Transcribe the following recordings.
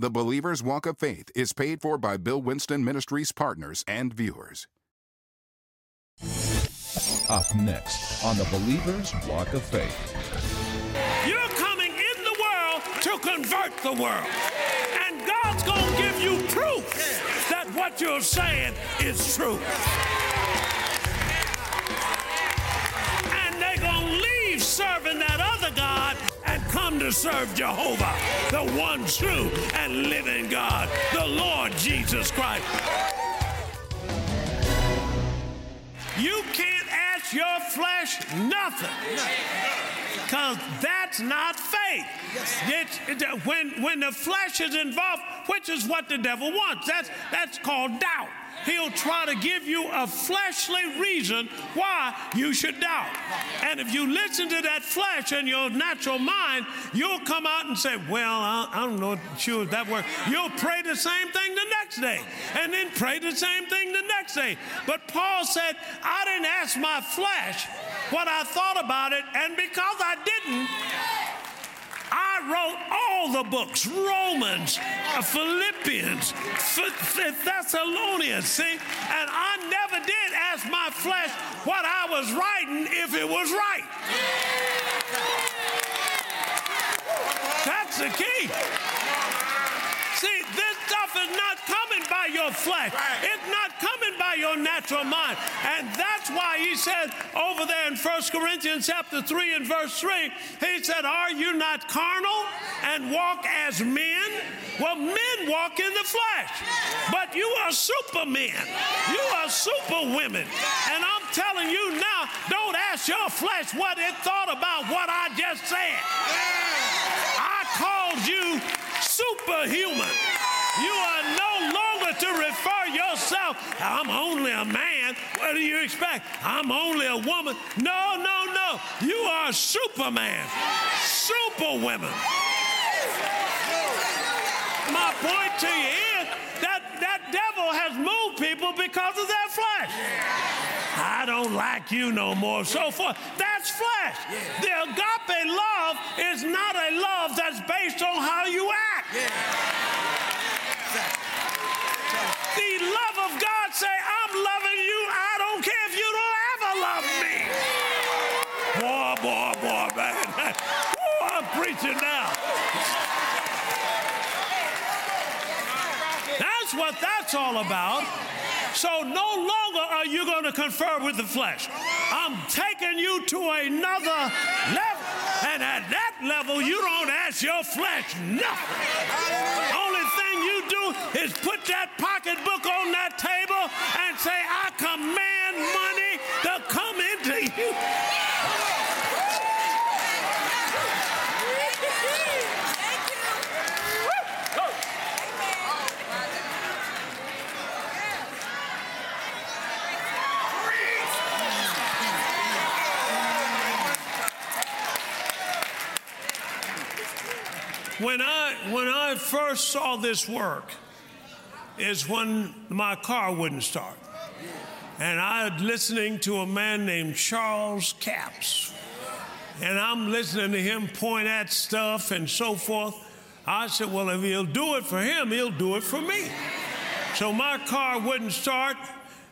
The Believer's Walk of Faith is paid for by Bill Winston Ministries partners and viewers. Up next on the Believer's Walk of Faith. You're coming in the world to convert the world. And God's going to give you proof that what you're saying is true. Come to serve Jehovah, the one true and living God, the Lord Jesus Christ. You can't ask your flesh nothing. Because that's not faith. It's, it- when, when the flesh is involved, which is what the devil wants, that's, that's called doubt. He'll try to give you a fleshly reason why you should doubt. And if you listen to that flesh and your natural mind, you'll come out and say, Well, I, I don't know sure if that works. You'll pray the same thing the next day, and then pray the same thing the next day. But Paul said, I didn't ask my flesh what I thought about it, and because I didn't, wrote all the books Romans, uh, Philippians, Th- Th- Thessalonians, see? And I never did ask my flesh what I was writing if it was right. That's the key. See, this stuff is not coming by your flesh. It's not coming by your natural mind. And that's why he said over there in 1 Corinthians chapter 3 and verse 3, he said, Are you not carnal and walk as men? Well, men walk in the flesh, but you are supermen. You are superwomen. And I'm telling you now, don't ask your flesh what it thought about what I just said. I called you superhuman. You are no longer to refer yourself, I'm only a man. What do you expect? I'm only a woman. No, no, no. You are Superman, Superwomen. My point to you is that that devil has moved people because of their flesh. I don't like you no more, so forth. That's flesh. The agape love is not a love that's based on how you act. The love of God say, I'm loving you. I don't care if you don't ever love me. Boy, boy, boy, man. Ooh, I'm preaching now. That's what that's all about. So no longer are you going to confer with the flesh. I'm taking you to another level. And at that level, you don't ask your flesh nothing. Is put that pocketbook on that table and say, I command money to come into you. When I when I first saw this work is when my car wouldn't start. And I was listening to a man named Charles Capps. And I'm listening to him point at stuff and so forth. I said, well, if he'll do it for him, he'll do it for me. So my car wouldn't start.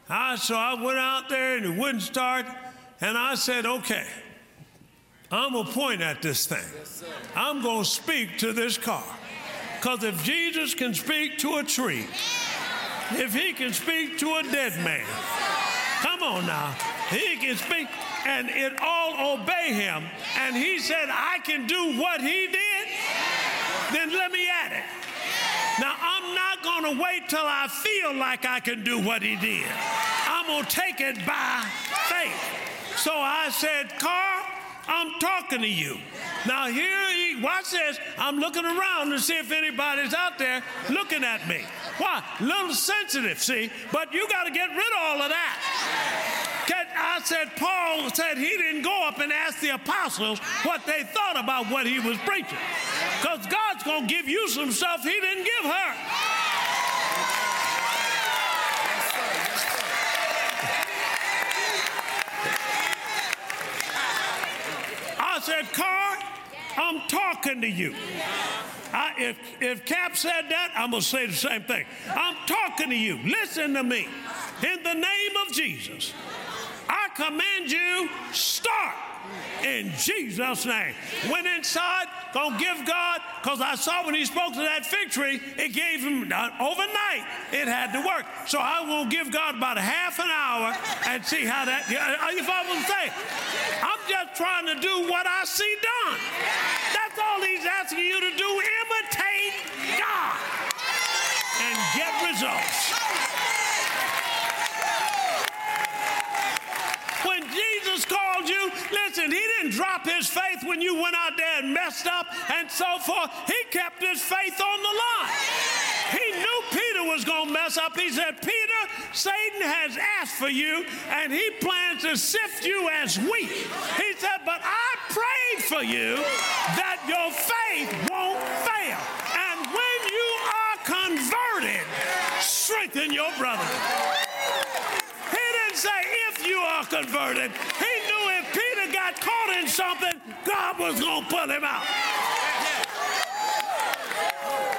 I so I went out there and it wouldn't start. And I said, okay, I'm gonna point at this thing. I'm gonna speak to this car. Because if Jesus can speak to a tree, if he can speak to a dead man, come on now, he can speak and it all obey him. And he said, I can do what he did, then let me at it. Now, I'm not going to wait till I feel like I can do what he did. I'm going to take it by faith. So I said, Car, I'm talking to you. Now, here, he, watch this. I'm looking around to see if anybody's out there looking at me. Why? Little sensitive, see? But you got to get rid of all of that. I said, Paul said he didn't go up and ask the apostles what they thought about what he was preaching. Because God's going to give you some stuff he didn't give her. Said, Car, I'm talking to you. I, if, if Capps said that, I'm going to say the same thing. I'm talking to you. Listen to me. In the name of Jesus, I command you, start in Jesus' name. Went inside, gonna give God, because I saw when he spoke to that fig tree, it gave him overnight, it had to work. So I will give God about a half an hour and see how that, uh, you I'm saying? I'm just trying to do what I see done. That's all he's asking you to do. Imitate God and get results. When Jesus called you, listen, he didn't drop his faith when you went out there and messed up and so forth. He kept his faith on the line. He knew Peter was going to mess up. He said, Peter, Satan has asked for you and he plans to sift you as wheat. He said, but I prayed for you that your faith won't fail. And when you are converted, strengthen your brother. He didn't say if you are converted. He knew got caught in something, God was going to pull him out.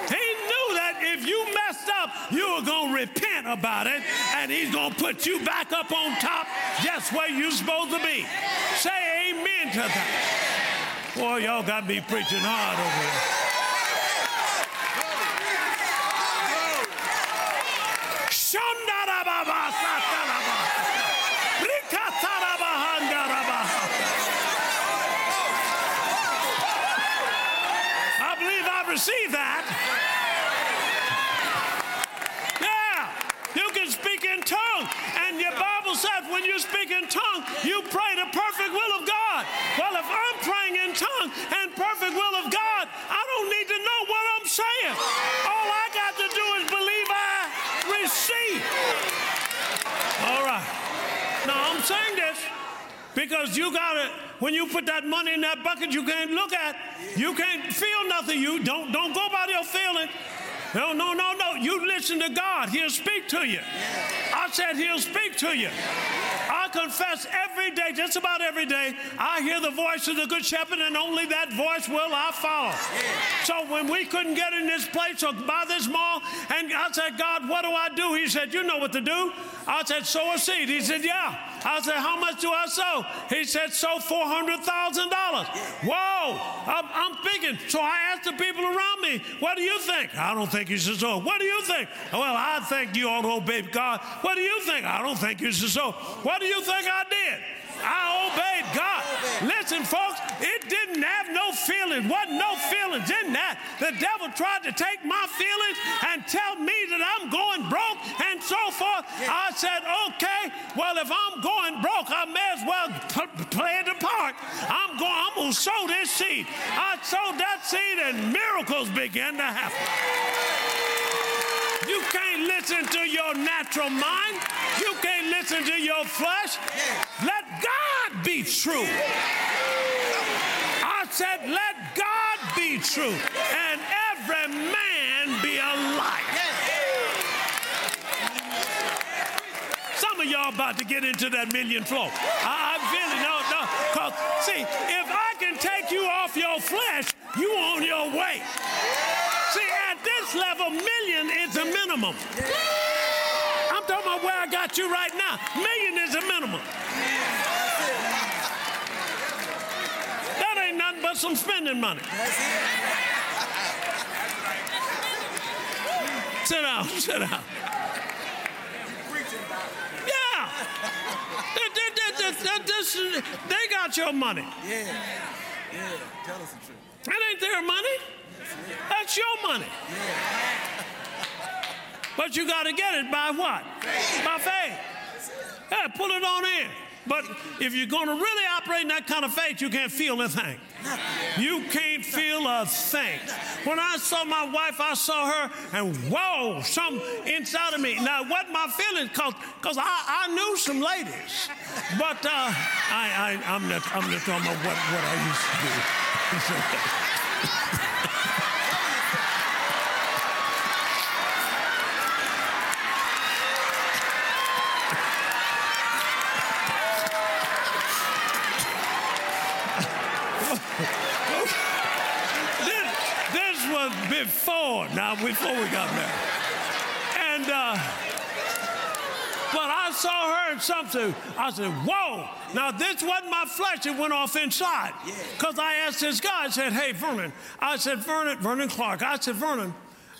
He knew that if you messed up, you were going to repent about it, and he's going to put you back up on top just where you're supposed to be. Say amen to that. Boy, y'all got me preaching hard over here. Shandarababa-sataraba. Rikatarabahandaraba. I believe I received that. Yeah, you can speak in tongue, and your Bible says when you speak in tongue, you pray the perfect will of God. Well, if I'm praying in tongue and perfect will of God, I don't need to know what I'm saying. All I got to do is believe I receive. All right. Now I'm saying this because you got it. when you put that money in that bucket you can't look at you can't feel nothing. You don't don't go by your feeling. No no no no. You listen to god. He'll speak to you. I said he'll speak to you. I confess every day just about every day i hear the voice of the good shepherd and only that voice will i follow. So when we couldn't get in this place or by this mall and i said god what do i do? He said you know what to do. I said sow a seed. He said yeah I said, How much do I sow? He said, Sow $400,000. Whoa, I'm, I'm thinking. So I asked the people around me, What do you think? I don't think you should sow. What do you think? Well, I think you ought to obey God. What do you think? I don't think you should sow. What do you think I did? I obeyed God. Listen, folks, it didn't have no feelings. Wasn't no feelings in that. The devil tried to take my feelings and tell me that I'm going broke and so forth. I said, well, if I'm going broke, I may as well p- play the part. I'm going, I'm going to sow this seed. I sowed that seed and miracles began to happen. You can't listen to your natural mind. You can't listen to your flesh. Let God be true. I said, let God be true and every man be a liar. Some of y'all about to get into that million flow. I, I really no, no. Cause see, if I can take you off your flesh, you on your way. See, at this level, million is a minimum. I'm talking about where I got you right now. Million is a minimum. That ain't nothing but some spending money. Sit down, sit down. Yeah. They, they, they, they, they, they got your money. Yeah. Yeah. Tell us the truth. That ain't their money. That's your money. Yeah. But you got to get it by what? By faith. Yeah, pull it on in. But if you're going to really operate in that kind of faith, you can't feel a thing. You can't feel a thing. When I saw my wife, I saw her, and whoa, something inside of me. Now, what my feelings? Cause, cause I, I knew some ladies, but uh, I, I, I'm not, I'm not talking about what, what I used to do. This, this was forward now before we got married. And, uh, but I saw her in something. I said, Whoa. Now, this wasn't my flesh. It went off inside. Because I asked this guy, I said, Hey, Vernon. I said, Vernon, Vernon Clark. I said, Vernon.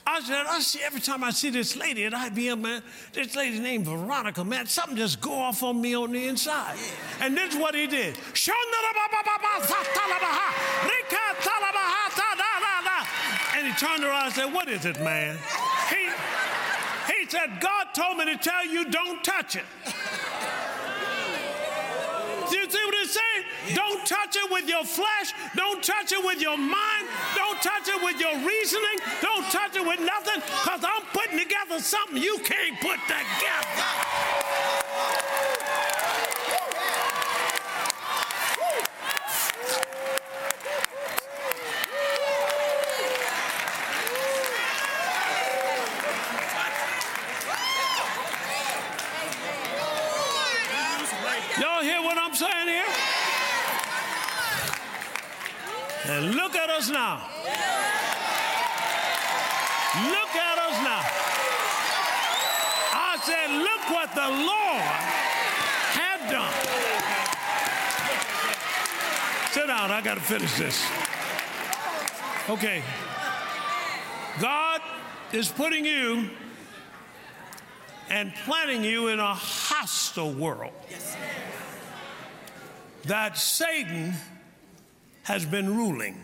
I said, I see every time I see this lady at IBM, man, this lady named Veronica, man, something just go off on me on the inside. And this is what he did. Turned around and said, What is it, man? He, he said, God told me to tell you don't touch it. Do you see what he's saying? Don't touch it with your flesh. Don't touch it with your mind. Don't touch it with your reasoning. Don't touch it with nothing because I'm putting together something you can't put together. Y'all hear what I'm saying here? And look at us now. Look at us now. I said, look what the Lord had done. Sit down, I got to finish this. Okay. God is putting you and planting you in a hostile world that Satan has been ruling.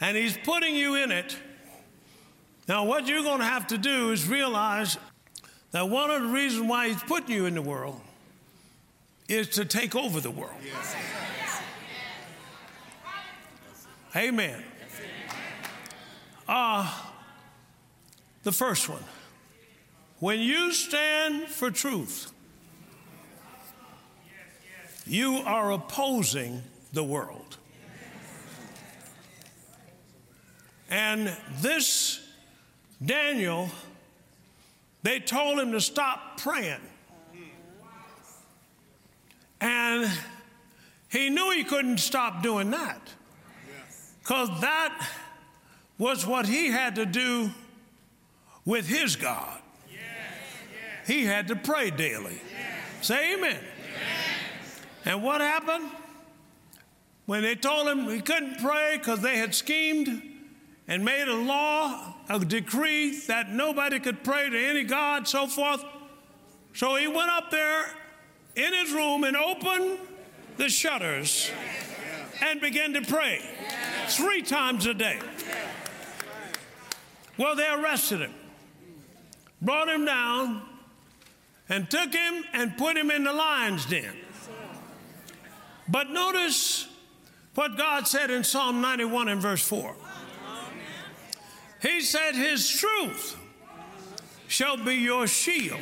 And he's putting you in it. Now, what you're going to have to do is realize that one of the reasons why he's putting you in the world is to take over the world. Amen. Uh, the first one. When you stand for truth, you are opposing the world. And this Daniel, they told him to stop praying. And he knew he couldn't stop doing that because that was what he had to do with his God. He had to pray daily. Say amen. And what happened? When they told him he couldn't pray because they had schemed and made a law, a decree that nobody could pray to any God, so forth. So he went up there in his room and opened the shutters and began to pray three times a day. Well, they arrested him, brought him down, and took him and put him in the lion's den. But notice what God said in Psalm 91 and verse 4. He said, His truth shall be your shield.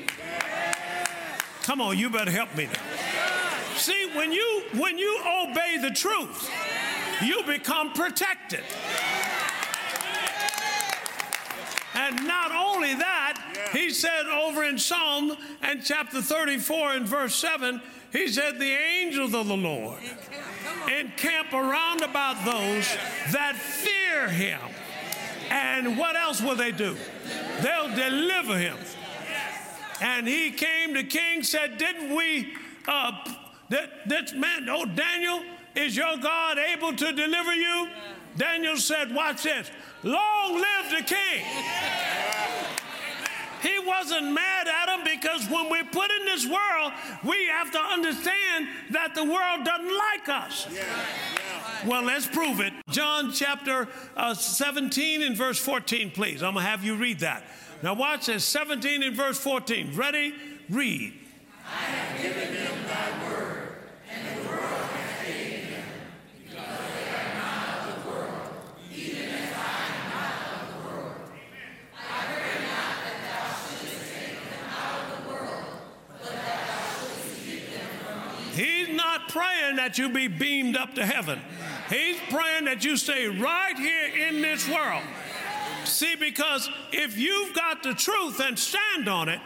Come on, you better help me now. See, when you when you obey the truth, you become protected. And not only that, he said over in Psalm and chapter 34 and verse 7, he said, The angels of the Lord encamp around about those that fear him. And what else will they do? They'll deliver him. And he came to king, said, Didn't we, uh, that, that man, oh, Daniel, is your God able to deliver you? Daniel said, Watch this. Long live the king. He wasn't mad at him because when we're put in this world, we have to understand that the world doesn't like us. Well, let's prove it. John chapter uh, 17 and verse 14, please. I'm going to have you read that. Now, watch this 17 and verse 14. Ready? Read. He's not praying that you be beamed up to heaven. He's praying that you stay right here in this world. See, because if you've got the truth and stand on it,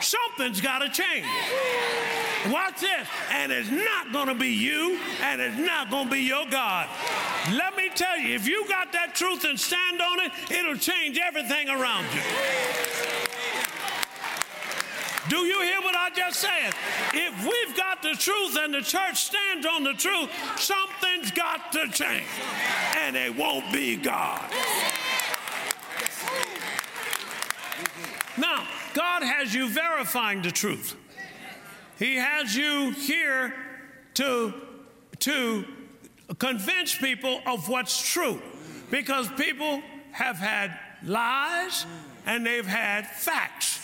something's got to change. Watch this. And it's not going to be you, and it's not going to be your God. Let me tell you, if you got that truth and stand on it, it'll change everything around you. Do you hear what I just said? If we've got the truth and the church stands on the truth, something's got to change. And it won't be God. Now, God has you verifying the truth. He has you here to, to convince people of what's true. Because people have had lies and they've had facts.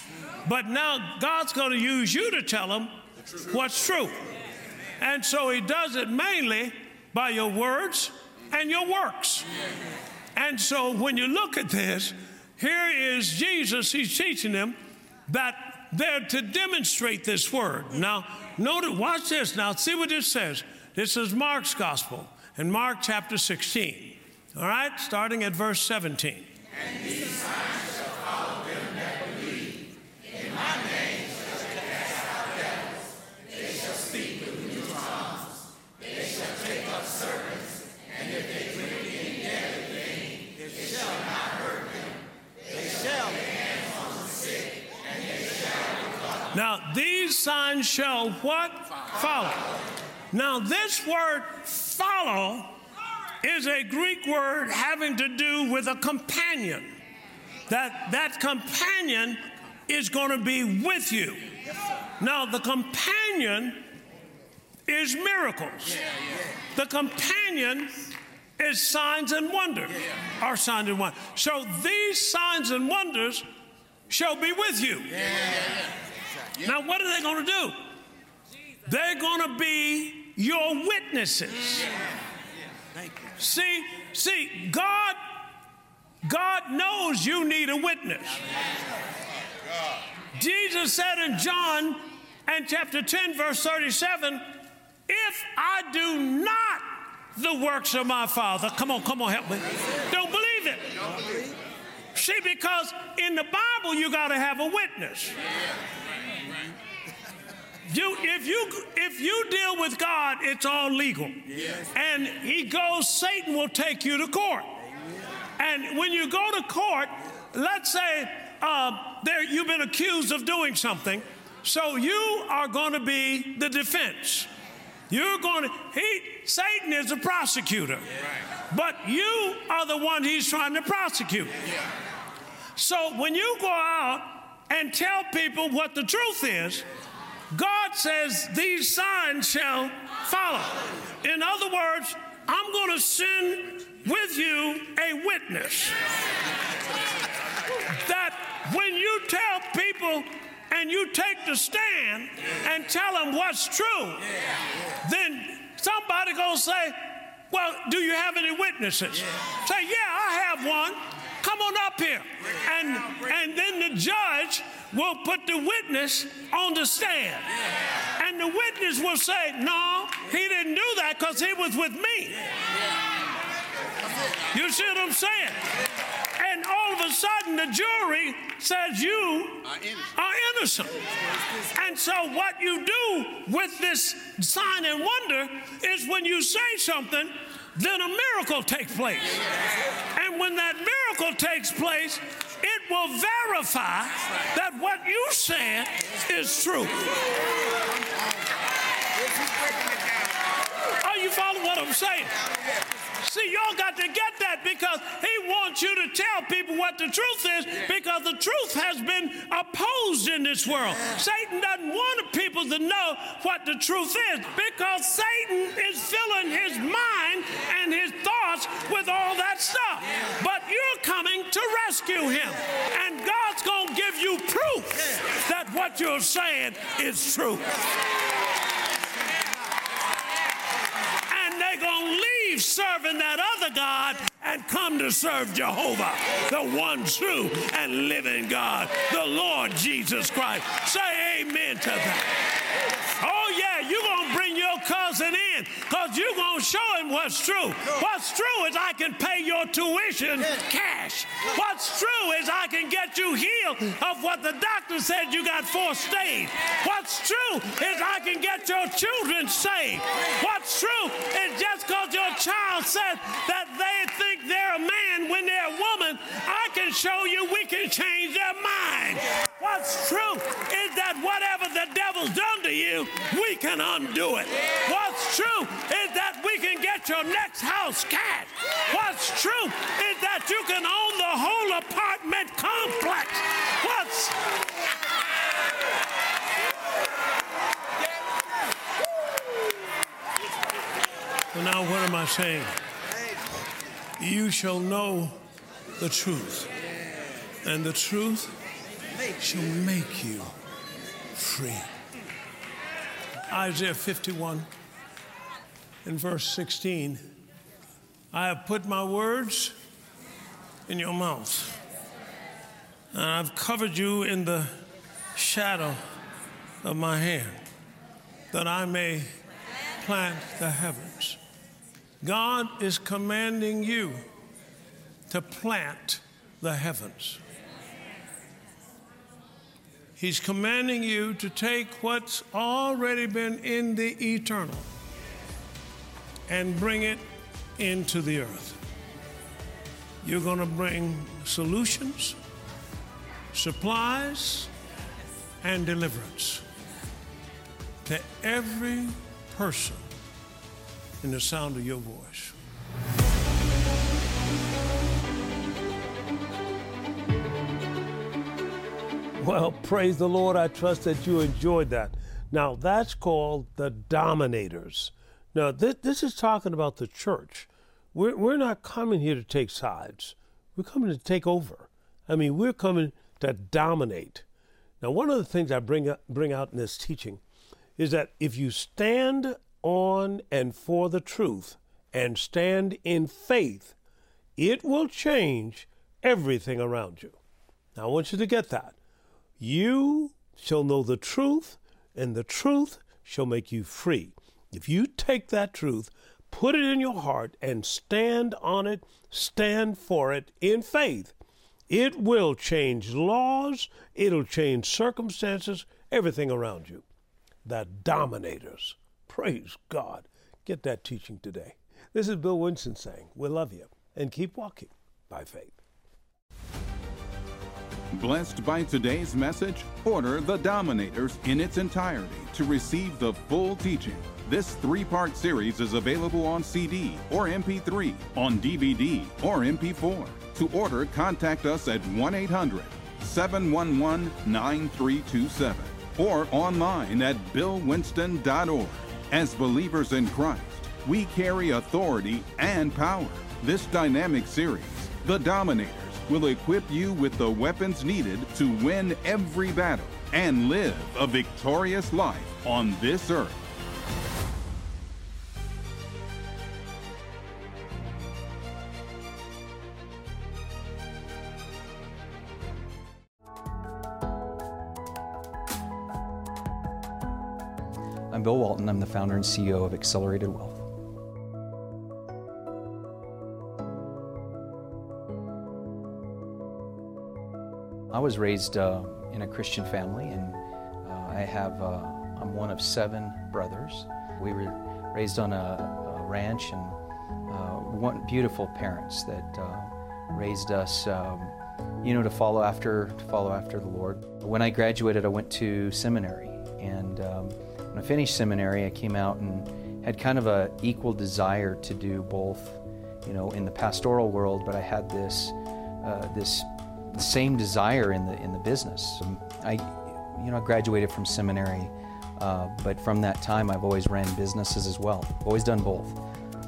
But now God's going to use you to tell them what's true. And so He does it mainly by your words and your works. And so when you look at this, here is Jesus, He's teaching them that they're to demonstrate this word. Now, notice, watch this. Now, see what this says. This is Mark's gospel in Mark chapter 16. All right, starting at verse 17. Now, shall what? Follow. Now, this word follow is a Greek word having to do with a companion. That, that companion is going to be with you. Now, the companion is miracles. The companion is signs and wonders. Are signs and wonders. So these signs and wonders shall be with you. Now, what are they going to do? They're going to be your witnesses. See, see, God, God knows you need a witness. Jesus said in John and chapter 10, verse 37, if I do not the works of my Father, come on, come on, help me. Don't believe it. See, because in the Bible, you got to have a witness. You, if you if you deal with God, it's all legal. Yes. And he goes, Satan will take you to court. And when you go to court, let's say uh, there you've been accused of doing something, so you are going to be the defense. You're going to he Satan is a prosecutor, but you are the one he's trying to prosecute. So when you go out and tell people what the truth is, God says these signs shall follow. In other words, I'm going to send with you a witness that when you tell people and you take the stand and tell them what's true, then somebody gonna say, "Well, do you have any witnesses?" Say, "Yeah, I have one." Come on up here, and and then the judge will put the witness on the stand. And the witness will say, No, he didn't do that because he was with me. You see what I'm saying? And all of a sudden, the jury says you are innocent. And so, what you do with this sign and wonder is when you say something, then a miracle takes place. And when that miracle takes place, it will verify that what you said is true. Are you following what I'm saying? See, y'all got to get that because he wants you to tell people what the truth is because the truth has been opposed in this world. Satan doesn't want people to know what the truth is because Satan is filling his mind and his thoughts with all that stuff. But you're coming to rescue him. And God's going to give you proof that what you're saying is true. And they're going to leave serving that other God and come to serve Jehovah, the one true and living God, the Lord Jesus Christ. Say amen to that. Oh, yeah, you're going to bring your cousin in man because you're going to show him what's true. What's true is I can pay your tuition cash. What's true is I can get you healed of what the doctor said you got four stage. What's true is I can get your children saved. What's true is just because your child says that they think they're a man when they're a woman, I can show you we can change their mind. What's true is that whatever the devil's done to you, we can undo it. What's true is that we can get your next house cash. What's true is that you can own the whole apartment complex. What's now what am I saying? You shall know the truth, and the truth shall make you free. Isaiah 51 in verse 16 I have put my words in your mouth, and I've covered you in the shadow of my hand, that I may plant the heavens. God is commanding you to plant the heavens. He's commanding you to take what's already been in the eternal and bring it into the earth. You're going to bring solutions, supplies, and deliverance to every person in the sound of your voice. Well, praise the Lord. I trust that you enjoyed that. Now, that's called the Dominators. Now, this, this is talking about the church. We're, we're not coming here to take sides, we're coming to take over. I mean, we're coming to dominate. Now, one of the things I bring, up, bring out in this teaching is that if you stand on and for the truth and stand in faith, it will change everything around you. Now, I want you to get that. You shall know the truth, and the truth shall make you free. If you take that truth, put it in your heart, and stand on it, stand for it in faith, it will change laws, it'll change circumstances, everything around you. The dominators. Praise God. Get that teaching today. This is Bill Winston saying, We love you and keep walking by faith. Blessed by today's message? Order The Dominators in its entirety to receive the full teaching. This three part series is available on CD or MP3, on DVD or MP4. To order, contact us at 1 800 711 9327 or online at billwinston.org. As believers in Christ, we carry authority and power. This dynamic series, The Dominators, will equip you with the weapons needed to win every battle and live a victorious life on this earth. I'm Bill Walton. I'm the founder and CEO of Accelerated Wealth. Was raised uh, in a Christian family, and uh, I have uh, I'm one of seven brothers. We were raised on a, a ranch, and uh, one beautiful parents that uh, raised us, um, you know, to follow after to follow after the Lord. When I graduated, I went to seminary, and um, when I finished seminary, I came out and had kind of a equal desire to do both, you know, in the pastoral world, but I had this uh, this same desire in the in the business. I, you know, I graduated from seminary, uh, but from that time, I've always ran businesses as well. Always done both,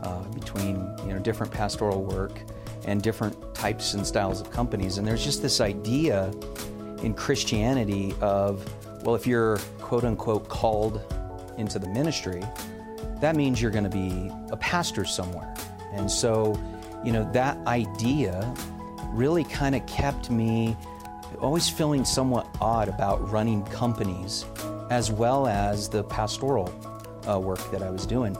uh, between you know different pastoral work and different types and styles of companies. And there's just this idea in Christianity of, well, if you're quote unquote called into the ministry, that means you're going to be a pastor somewhere. And so, you know, that idea really kind of kept me always feeling somewhat odd about running companies as well as the pastoral uh, work that I was doing.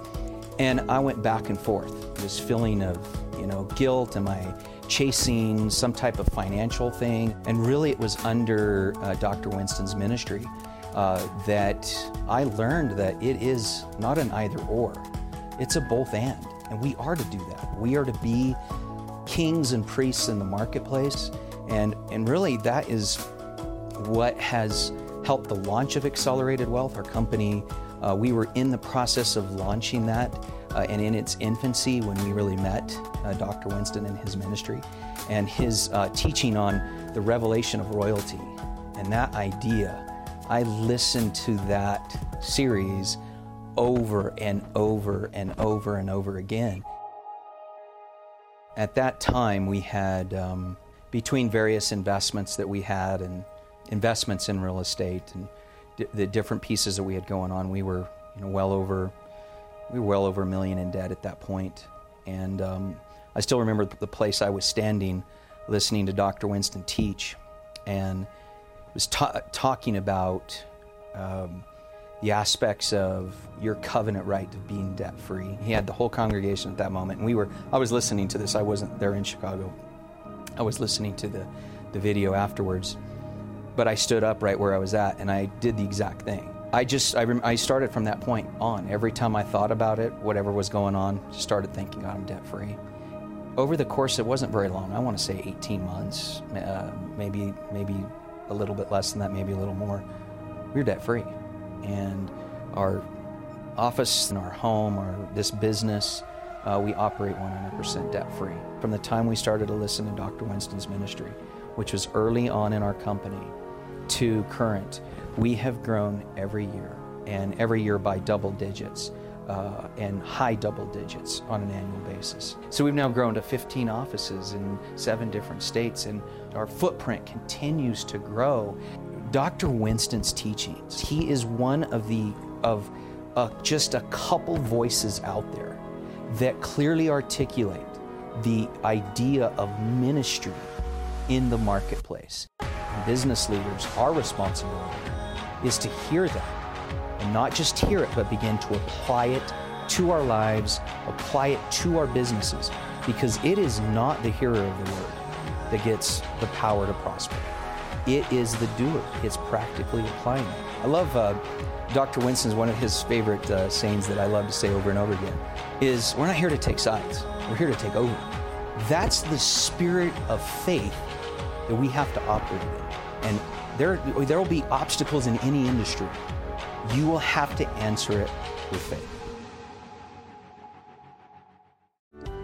And I went back and forth. This feeling of, you know, guilt. Am I chasing some type of financial thing? And really, it was under uh, Dr. Winston's ministry uh, that I learned that it is not an either or, it's a both and. And we are to do that. We are to be kings and priests in the marketplace. And, and really, that is what has helped the launch of Accelerated Wealth, our company. Uh, we were in the process of launching that uh, and in its infancy when we really met uh, Dr. Winston and his ministry and his uh, teaching on the revelation of royalty. And that idea, I listened to that series over and over and over and over again. At that time, we had, um, between various investments that we had and investments in real estate and the different pieces that we had going on, we were you know, well over we were well over a million in debt at that point. And um, I still remember the place I was standing listening to Dr. Winston teach and was ta- talking about um, the aspects of your covenant right of being debt free. He had the whole congregation at that moment, and we were. I was listening to this. I wasn't there in Chicago. I was listening to the, the video afterwards, but I stood up right where I was at, and I did the exact thing. I just I, rem- I started from that point on. Every time I thought about it, whatever was going on, just started thinking, God, I'm debt free. Over the course, it wasn't very long. I want to say 18 months, uh, maybe maybe a little bit less than that, maybe a little more. We were debt free and our office and our home, our this business, uh, we operate 100% debt free. From the time we started to listen to Dr. Winston's ministry, which was early on in our company, to current, we have grown every year, and every year by double digits. Uh, and high double digits on an annual basis. So we've now grown to 15 offices in seven different states, and our footprint continues to grow. Dr. Winston's teachings. He is one of the of uh, just a couple voices out there that clearly articulate the idea of ministry in the marketplace. Business leaders, our responsibility is to hear that and not just hear it, but begin to apply it to our lives, apply it to our businesses, because it is not the hearer of the word that gets the power to prosper. It is the doer. It's practically applying it. I love uh, Dr. Winston's one of his favorite uh, sayings that I love to say over and over again is we're not here to take sides. We're here to take over. That's the spirit of faith that we have to operate in. And there, there will be obstacles in any industry. You will have to answer it with faith.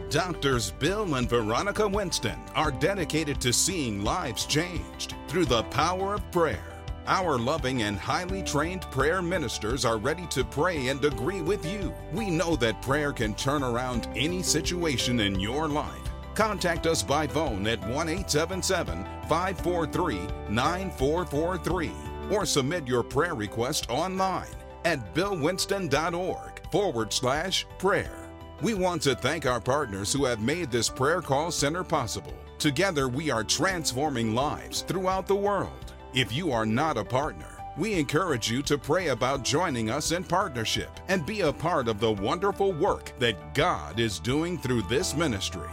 Doctors Bill and Veronica Winston are dedicated to seeing lives changed through the power of prayer. Our loving and highly trained prayer ministers are ready to pray and agree with you. We know that prayer can turn around any situation in your life. Contact us by phone at 1 877 543 9443 or submit your prayer request online at billwinston.org forward slash prayer. We want to thank our partners who have made this prayer call center possible. Together, we are transforming lives throughout the world. If you are not a partner, we encourage you to pray about joining us in partnership and be a part of the wonderful work that God is doing through this ministry.